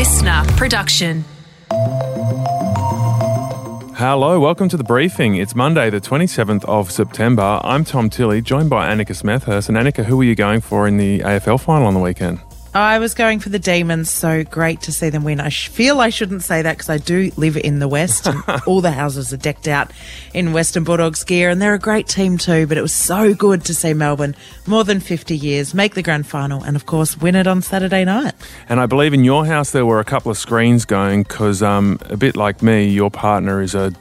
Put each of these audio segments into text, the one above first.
listener production. Hello, welcome to the briefing. It's Monday, the 27th of September. I'm Tom Tilley, joined by Annika Smethurst. And Annika, who are you going for in the AFL final on the weekend? I was going for the Demons, so great to see them win. I feel I shouldn't say that because I do live in the West and all the houses are decked out in Western Bulldogs gear and they're a great team too, but it was so good to see Melbourne, more than 50 years, make the grand final and of course win it on Saturday night. And I believe in your house there were a couple of screens going because, um, a bit like me, your partner is a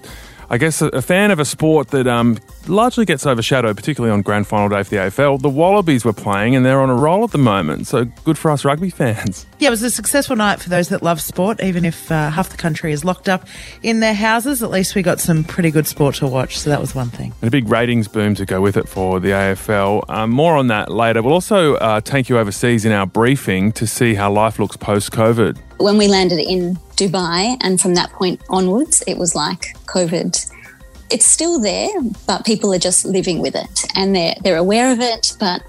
I guess, a, a fan of a sport that um, largely gets overshadowed, particularly on grand final day for the AFL. The Wallabies were playing and they're on a roll at the moment, so good for us rugby fans. Yeah, it was a successful night for those that love sport, even if uh, half the country is locked up in their houses. At least we got some pretty good sport to watch, so that was one thing. And a big ratings boom to go with it for the AFL. Um, more on that later. We'll also uh, take you overseas in our briefing to see how life looks post COVID when we landed in Dubai, and from that point onwards, it was like COVID. It's still there, but people are just living with it and they're, they're aware of it, but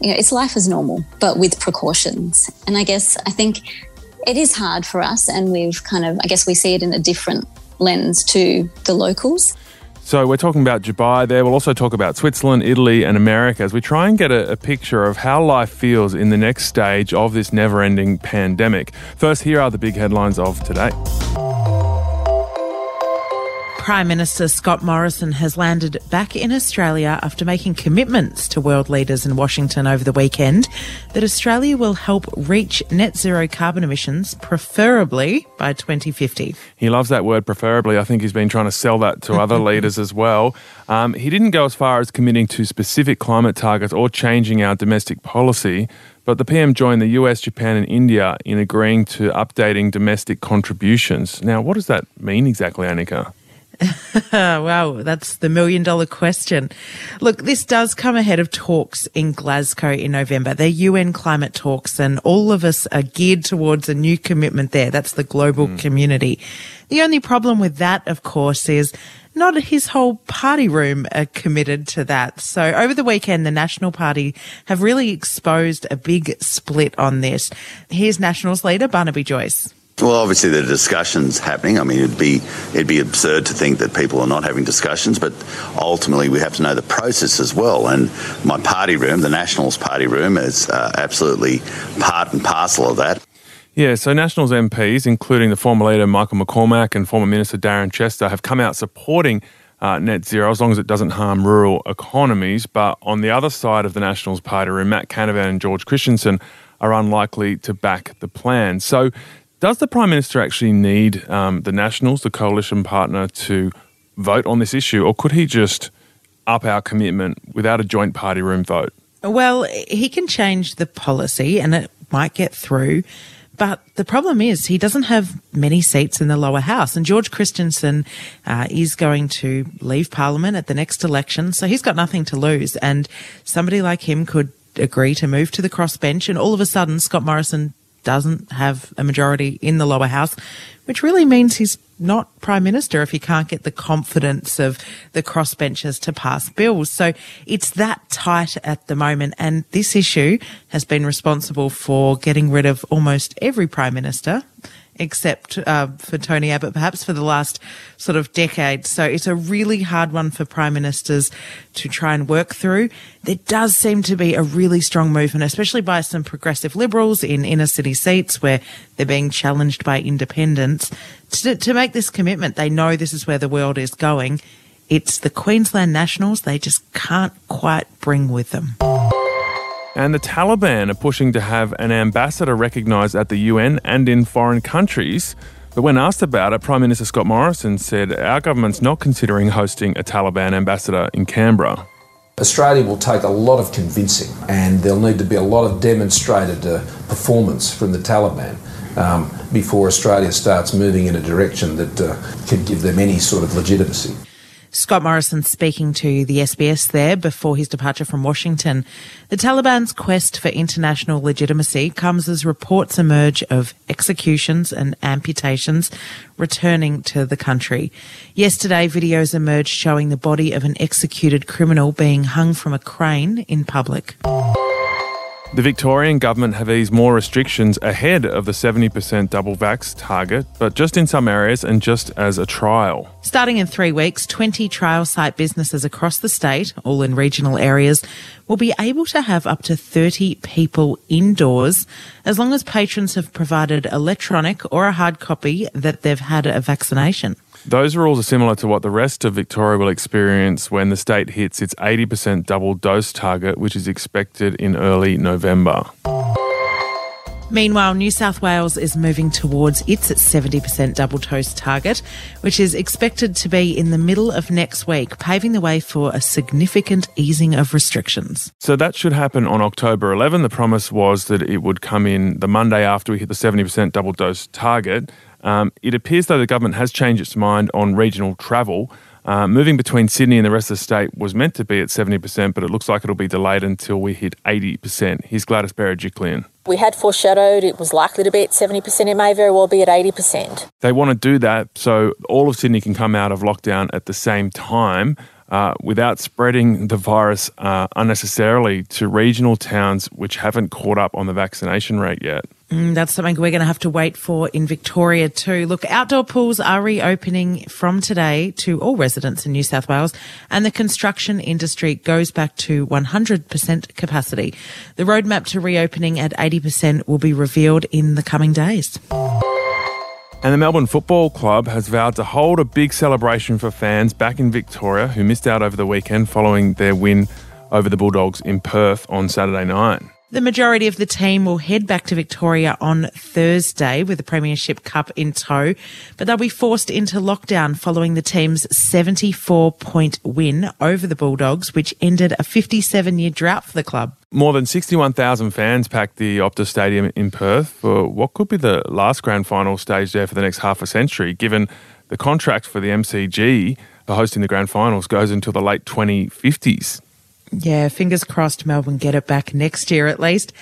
you know, it's life as normal, but with precautions. And I guess I think it is hard for us, and we've kind of, I guess we see it in a different lens to the locals. So we're talking about Dubai there. We'll also talk about Switzerland, Italy, and America as we try and get a, a picture of how life feels in the next stage of this never ending pandemic. First, here are the big headlines of today. Prime Minister Scott Morrison has landed back in Australia after making commitments to world leaders in Washington over the weekend that Australia will help reach net zero carbon emissions, preferably by 2050. He loves that word, preferably. I think he's been trying to sell that to other leaders as well. Um, he didn't go as far as committing to specific climate targets or changing our domestic policy. But the PM joined the US, Japan, and India in agreeing to updating domestic contributions. Now, what does that mean exactly, Annika? wow, that's the million dollar question. Look, this does come ahead of talks in Glasgow in November. They're UN climate talks, and all of us are geared towards a new commitment there. That's the global mm. community. The only problem with that, of course, is not his whole party room are committed to that. So over the weekend, the National Party have really exposed a big split on this. Here's Nationals leader Barnaby Joyce. Well, obviously there are discussions happening. I mean, it'd be it'd be absurd to think that people are not having discussions, but ultimately we have to know the process as well. And my party room, the Nationals party room, is uh, absolutely part and parcel of that. Yeah, so Nationals MPs, including the former leader Michael McCormack and former Minister Darren Chester, have come out supporting uh, net zero as long as it doesn't harm rural economies. But on the other side of the Nationals party room, Matt Canavan and George Christensen are unlikely to back the plan. So does the Prime Minister actually need um, the Nationals, the coalition partner, to vote on this issue, or could he just up our commitment without a joint party room vote? Well, he can change the policy and it might get through. But the problem is he doesn't have many seats in the lower house. And George Christensen uh, is going to leave Parliament at the next election. So he's got nothing to lose. And somebody like him could agree to move to the crossbench. And all of a sudden, Scott Morrison doesn't have a majority in the lower house, which really means he's not prime minister if he can't get the confidence of the crossbenchers to pass bills. So it's that tight at the moment. And this issue has been responsible for getting rid of almost every prime minister except uh, for Tony Abbott, perhaps for the last sort of decade. So it's a really hard one for prime ministers to try and work through. There does seem to be a really strong movement, especially by some progressive liberals in inner city seats where they're being challenged by independents to, to make this commitment. They know this is where the world is going. It's the Queensland Nationals. They just can't quite bring with them. And the Taliban are pushing to have an ambassador recognised at the UN and in foreign countries. But when asked about it, Prime Minister Scott Morrison said our government's not considering hosting a Taliban ambassador in Canberra. Australia will take a lot of convincing, and there'll need to be a lot of demonstrated uh, performance from the Taliban um, before Australia starts moving in a direction that uh, could give them any sort of legitimacy. Scott Morrison speaking to the SBS there before his departure from Washington. The Taliban's quest for international legitimacy comes as reports emerge of executions and amputations returning to the country. Yesterday, videos emerged showing the body of an executed criminal being hung from a crane in public. The Victorian government have eased more restrictions ahead of the 70% double vax target, but just in some areas and just as a trial. Starting in three weeks, 20 trial site businesses across the state, all in regional areas, will be able to have up to 30 people indoors as long as patrons have provided electronic or a hard copy that they've had a vaccination. Those rules are similar to what the rest of Victoria will experience when the state hits its 80% double dose target, which is expected in early November. Meanwhile, New South Wales is moving towards its 70% double dose target, which is expected to be in the middle of next week, paving the way for a significant easing of restrictions. So that should happen on October 11. The promise was that it would come in the Monday after we hit the 70% double dose target. Um, it appears though the government has changed its mind on regional travel. Uh, moving between Sydney and the rest of the state was meant to be at 70%, but it looks like it'll be delayed until we hit 80%. Here's Gladys Berejiklian. We had foreshadowed it was likely to be at 70%. It may very well be at 80%. They want to do that so all of Sydney can come out of lockdown at the same time. Uh, without spreading the virus uh, unnecessarily to regional towns which haven't caught up on the vaccination rate yet. Mm, that's something we're going to have to wait for in Victoria too. Look, outdoor pools are reopening from today to all residents in New South Wales, and the construction industry goes back to 100% capacity. The roadmap to reopening at 80% will be revealed in the coming days. And the Melbourne Football Club has vowed to hold a big celebration for fans back in Victoria who missed out over the weekend following their win over the Bulldogs in Perth on Saturday night. The majority of the team will head back to Victoria on Thursday with the Premiership Cup in tow, but they'll be forced into lockdown following the team's 74 point win over the Bulldogs, which ended a 57 year drought for the club. More than 61,000 fans packed the Optus Stadium in Perth for what could be the last grand final stage there for the next half a century, given the contract for the MCG for hosting the grand finals goes until the late 2050s. Yeah, fingers crossed Melbourne get it back next year at least.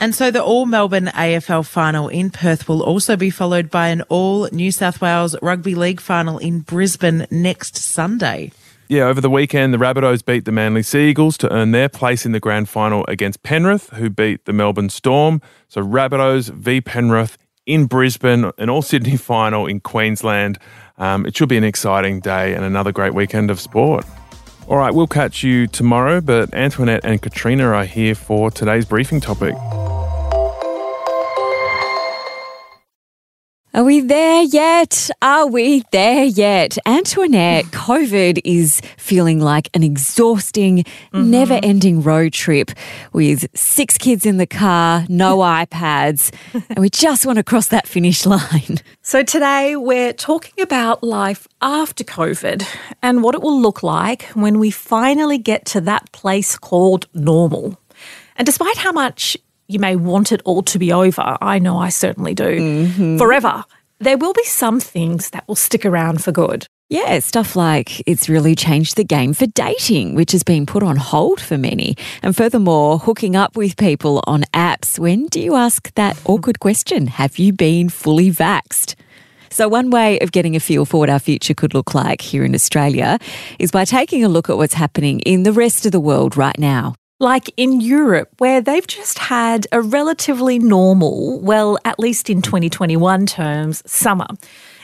And so the All Melbourne AFL final in Perth will also be followed by an All New South Wales Rugby League final in Brisbane next Sunday. Yeah, over the weekend, the Rabbitohs beat the Manly Sea Eagles to earn their place in the grand final against Penrith, who beat the Melbourne Storm. So Rabbitohs v Penrith in Brisbane, an All Sydney final in Queensland. Um, it should be an exciting day and another great weekend of sport. All right, we'll catch you tomorrow, but Antoinette and Katrina are here for today's briefing topic. Are we there yet? Are we there yet? Antoinette, COVID is feeling like an exhausting, mm-hmm. never ending road trip with six kids in the car, no iPads, and we just want to cross that finish line. So, today we're talking about life after COVID and what it will look like when we finally get to that place called normal. And despite how much you may want it all to be over. I know I certainly do. Mm-hmm. Forever. There will be some things that will stick around for good. Yeah, stuff like it's really changed the game for dating, which has been put on hold for many. And furthermore, hooking up with people on apps. When do you ask that awkward question? Have you been fully vaxed? So, one way of getting a feel for what our future could look like here in Australia is by taking a look at what's happening in the rest of the world right now like in Europe, where they've just had a relatively normal, well, at least in 2021 terms, summer,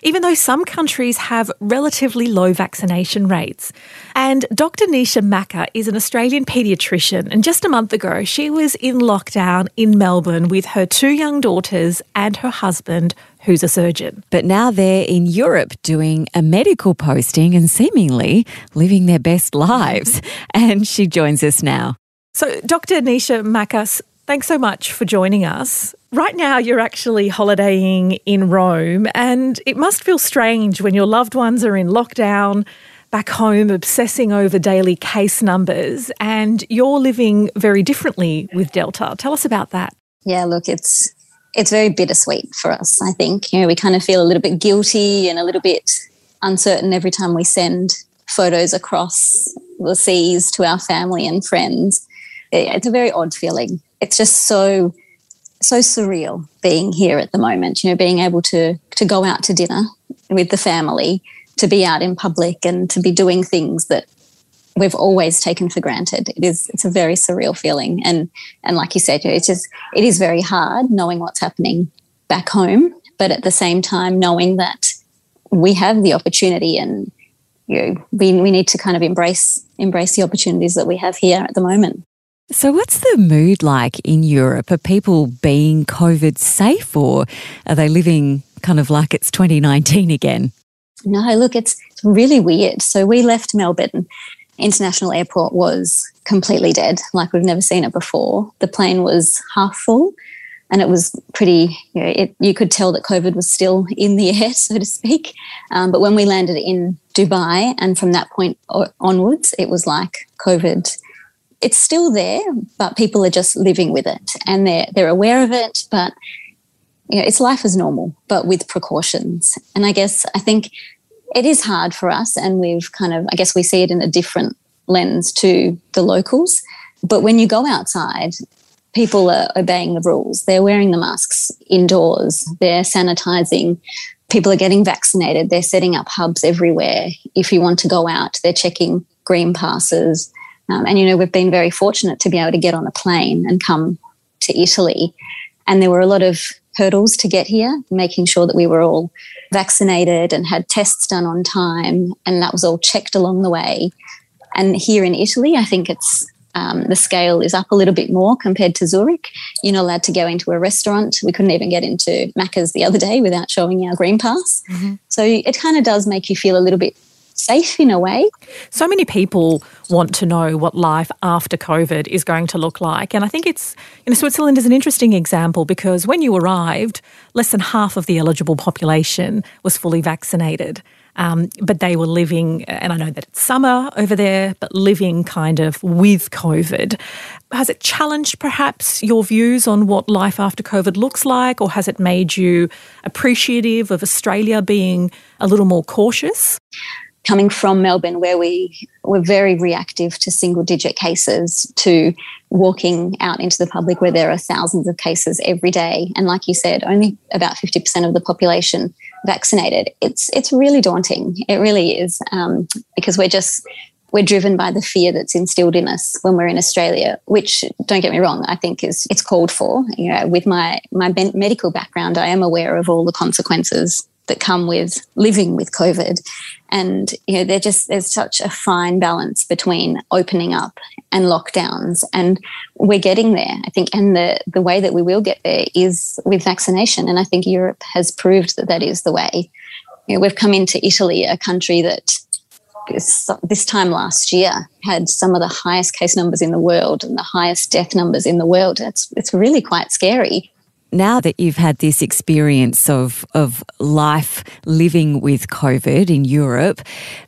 even though some countries have relatively low vaccination rates. And Dr. Nisha Makkar is an Australian paediatrician, and just a month ago, she was in lockdown in Melbourne with her two young daughters and her husband, who's a surgeon. But now they're in Europe doing a medical posting and seemingly living their best lives. And she joins us now. So, Dr. Nisha Makkar, thanks so much for joining us. Right now, you're actually holidaying in Rome, and it must feel strange when your loved ones are in lockdown back home, obsessing over daily case numbers, and you're living very differently with Delta. Tell us about that. Yeah, look, it's it's very bittersweet for us. I think you know we kind of feel a little bit guilty and a little bit uncertain every time we send photos across the seas to our family and friends it's a very odd feeling. It's just so so surreal being here at the moment. You know, being able to to go out to dinner with the family, to be out in public, and to be doing things that we've always taken for granted. It is it's a very surreal feeling, and and like you said, it's just it is very hard knowing what's happening back home, but at the same time knowing that we have the opportunity and you know, we we need to kind of embrace embrace the opportunities that we have here at the moment. So, what's the mood like in Europe? Are people being COVID safe or are they living kind of like it's 2019 again? No, look, it's really weird. So, we left Melbourne. International Airport was completely dead, like we've never seen it before. The plane was half full and it was pretty, you, know, it, you could tell that COVID was still in the air, so to speak. Um, but when we landed in Dubai, and from that point onwards, it was like COVID it's still there, but people are just living with it and they're they're aware of it, but you know, it's life as normal, but with precautions. And I guess I think it is hard for us and we've kind of I guess we see it in a different lens to the locals. But when you go outside, people are obeying the rules. They're wearing the masks indoors, they're sanitizing, people are getting vaccinated, they're setting up hubs everywhere. If you want to go out, they're checking green passes. Um, and, you know, we've been very fortunate to be able to get on a plane and come to Italy. And there were a lot of hurdles to get here, making sure that we were all vaccinated and had tests done on time. And that was all checked along the way. And here in Italy, I think it's um, the scale is up a little bit more compared to Zurich. You're not allowed to go into a restaurant. We couldn't even get into Macca's the other day without showing our green pass. Mm-hmm. So it kind of does make you feel a little bit safe in a way. So many people want to know what life after COVID is going to look like. And I think it's, you know, Switzerland is an interesting example because when you arrived, less than half of the eligible population was fully vaccinated. Um, but they were living, and I know that it's summer over there, but living kind of with COVID. Has it challenged perhaps your views on what life after COVID looks like, or has it made you appreciative of Australia being a little more cautious? Coming from Melbourne, where we were very reactive to single digit cases, to walking out into the public where there are thousands of cases every day. And like you said, only about 50% of the population vaccinated. It's, it's really daunting. It really is um, because we're just, we're driven by the fear that's instilled in us when we're in Australia, which don't get me wrong, I think is it's called for. You know, with my my medical background, I am aware of all the consequences that come with living with COVID. And you know, they're just there's such a fine balance between opening up and lockdowns. And we're getting there, I think. And the the way that we will get there is with vaccination. And I think Europe has proved that that is the way. You know, we've come into Italy, a country that this time last year had some of the highest case numbers in the world and the highest death numbers in the world. It's it's really quite scary now that you've had this experience of, of life living with COVID in Europe,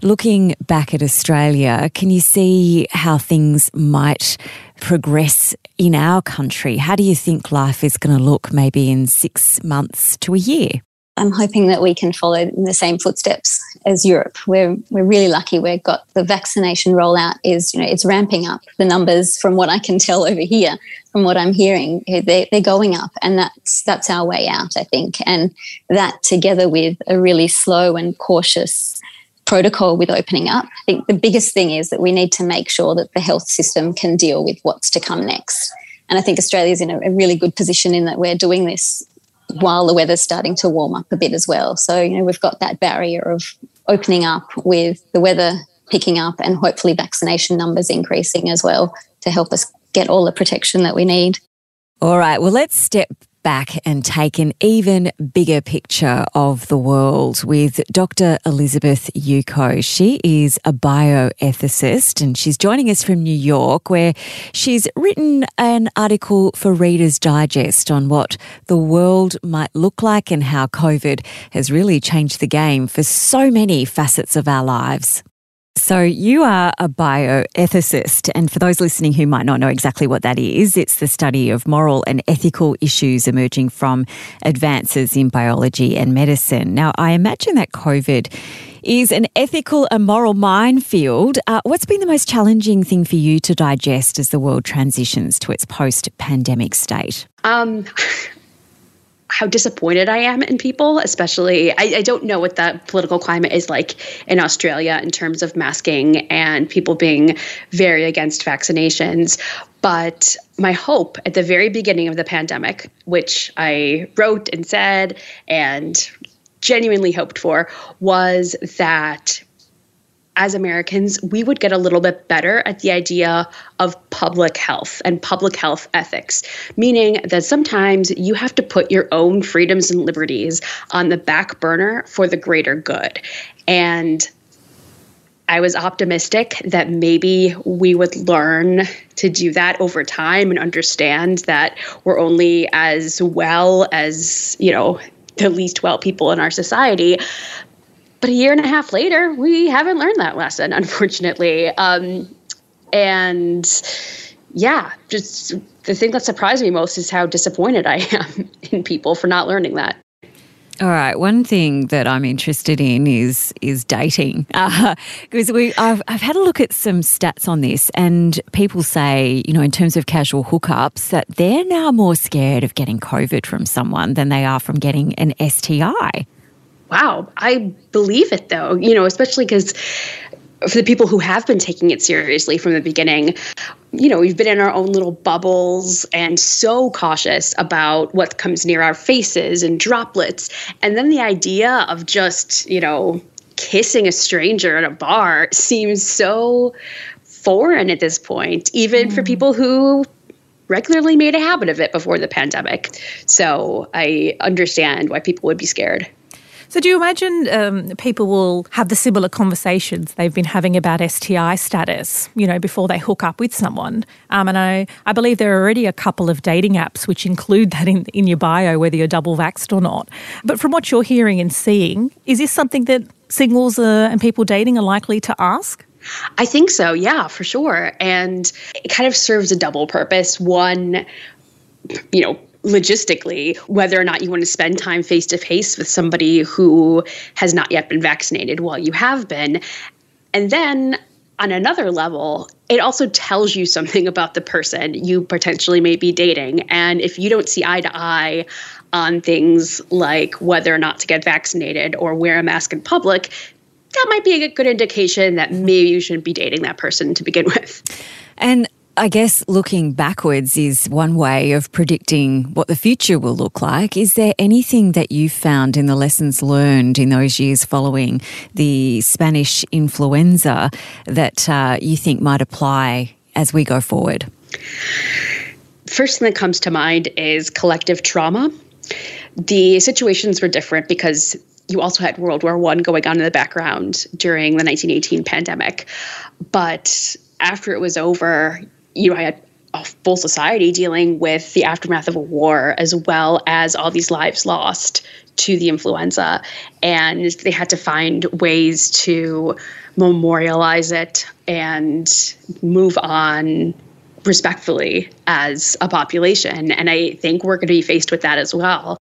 looking back at Australia, can you see how things might progress in our country? How do you think life is going to look maybe in six months to a year? I'm hoping that we can follow in the same footsteps as Europe. We're we're really lucky. We've got the vaccination rollout is you know it's ramping up. The numbers, from what I can tell over here, from what I'm hearing, eh, they're, they're going up, and that's that's our way out, I think. And that together with a really slow and cautious protocol with opening up, I think the biggest thing is that we need to make sure that the health system can deal with what's to come next. And I think Australia's in a, a really good position in that we're doing this while the weather's starting to warm up a bit as well. So, you know, we've got that barrier of opening up with the weather picking up and hopefully vaccination numbers increasing as well to help us get all the protection that we need. All right, well, let's step back and take an even bigger picture of the world with Dr. Elizabeth Yuko. She is a bioethicist and she's joining us from New York, where she's written an article for Reader's Digest on what the world might look like and how COVID has really changed the game for so many facets of our lives. So, you are a bioethicist, and for those listening who might not know exactly what that is, it's the study of moral and ethical issues emerging from advances in biology and medicine. Now, I imagine that COVID is an ethical and moral minefield. Uh, what's been the most challenging thing for you to digest as the world transitions to its post pandemic state? Um, how disappointed I am in people, especially. I, I, don't know what the political climate is like in Australia in terms of masking and people being very against vaccinations. But my hope at the very beginning of the pandemic, which I wrote and said and genuinely hoped for, was that as Americans, we would get a little bit better at the idea of public health and public health ethics, meaning that sometimes you have to put your own freedoms and liberties on the back burner for the greater good. And I was optimistic that maybe we would learn to do that over time and understand that we're only as well as, you know, the least well people in our society. But a year and a half later, we haven't learned that lesson, unfortunately. Um, and yeah, just the thing that surprised me most is how disappointed I am in people for not learning that. All right. One thing that I'm interested in is is dating because uh, we I've, I've had a look at some stats on this, and people say you know in terms of casual hookups that they're now more scared of getting COVID from someone than they are from getting an STI. Wow, I believe it though. You know, especially because for the people who have been taking it seriously from the beginning, you know, we've been in our own little bubbles and so cautious about what comes near our faces and droplets. And then the idea of just, you know, kissing a stranger at a bar seems so foreign at this point, even mm. for people who regularly made a habit of it before the pandemic. So I understand why people would be scared. So, do you imagine um, people will have the similar conversations they've been having about STI status, you know, before they hook up with someone? Um, and I, I believe there are already a couple of dating apps which include that in, in your bio, whether you're double vaxxed or not. But from what you're hearing and seeing, is this something that singles uh, and people dating are likely to ask? I think so, yeah, for sure. And it kind of serves a double purpose. One, you know, logistically whether or not you want to spend time face to face with somebody who has not yet been vaccinated while you have been. And then on another level, it also tells you something about the person you potentially may be dating. And if you don't see eye to eye on things like whether or not to get vaccinated or wear a mask in public, that might be a good indication that maybe you shouldn't be dating that person to begin with. And I guess looking backwards is one way of predicting what the future will look like. Is there anything that you found in the lessons learned in those years following the Spanish influenza that uh, you think might apply as we go forward? First thing that comes to mind is collective trauma. The situations were different because you also had World War One going on in the background during the 1918 pandemic. But after it was over, you know, I had a full society dealing with the aftermath of a war as well as all these lives lost to the influenza. And they had to find ways to memorialize it and move on respectfully as a population. And I think we're going to be faced with that as well.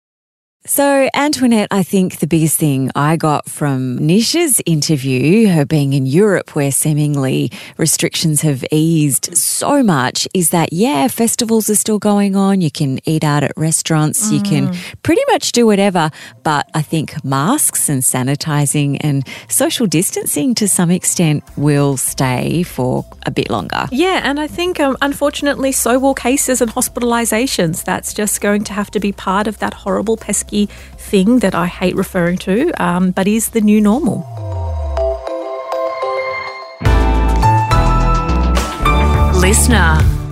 So, Antoinette, I think the biggest thing I got from Nisha's interview, her being in Europe where seemingly restrictions have eased so much, is that, yeah, festivals are still going on. You can eat out at restaurants, mm. you can mm. pretty much do whatever. But I think masks and sanitizing and social distancing to some extent will stay for a bit longer. Yeah, and I think um, unfortunately, so will cases and hospitalizations. That's just going to have to be part of that horrible pesky thing that I hate referring to, um, but is the new normal. Listener.